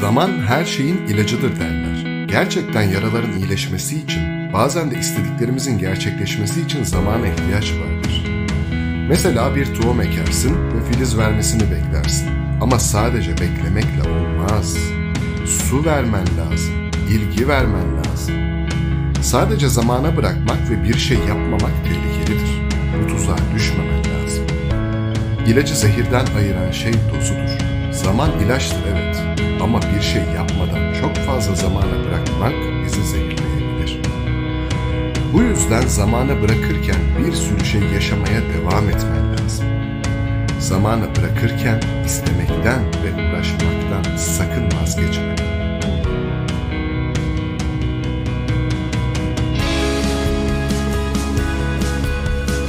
Zaman her şeyin ilacıdır derler. Gerçekten yaraların iyileşmesi için, bazen de istediklerimizin gerçekleşmesi için zamana ihtiyaç vardır. Mesela bir tohum ekersin ve filiz vermesini beklersin. Ama sadece beklemekle olmaz. Su vermen lazım, ilgi vermen lazım. Sadece zamana bırakmak ve bir şey yapmamak tehlikelidir. Bu tuzağa düşmemen lazım. İlacı zehirden ayıran şey dozudur. Zaman ilaçtır evet ama bir şey yapmadan çok fazla zamana bırakmak bizi zehirleyebilir. Bu yüzden zamana bırakırken bir sürü şey yaşamaya devam etmen lazım. Zamanı bırakırken istemekten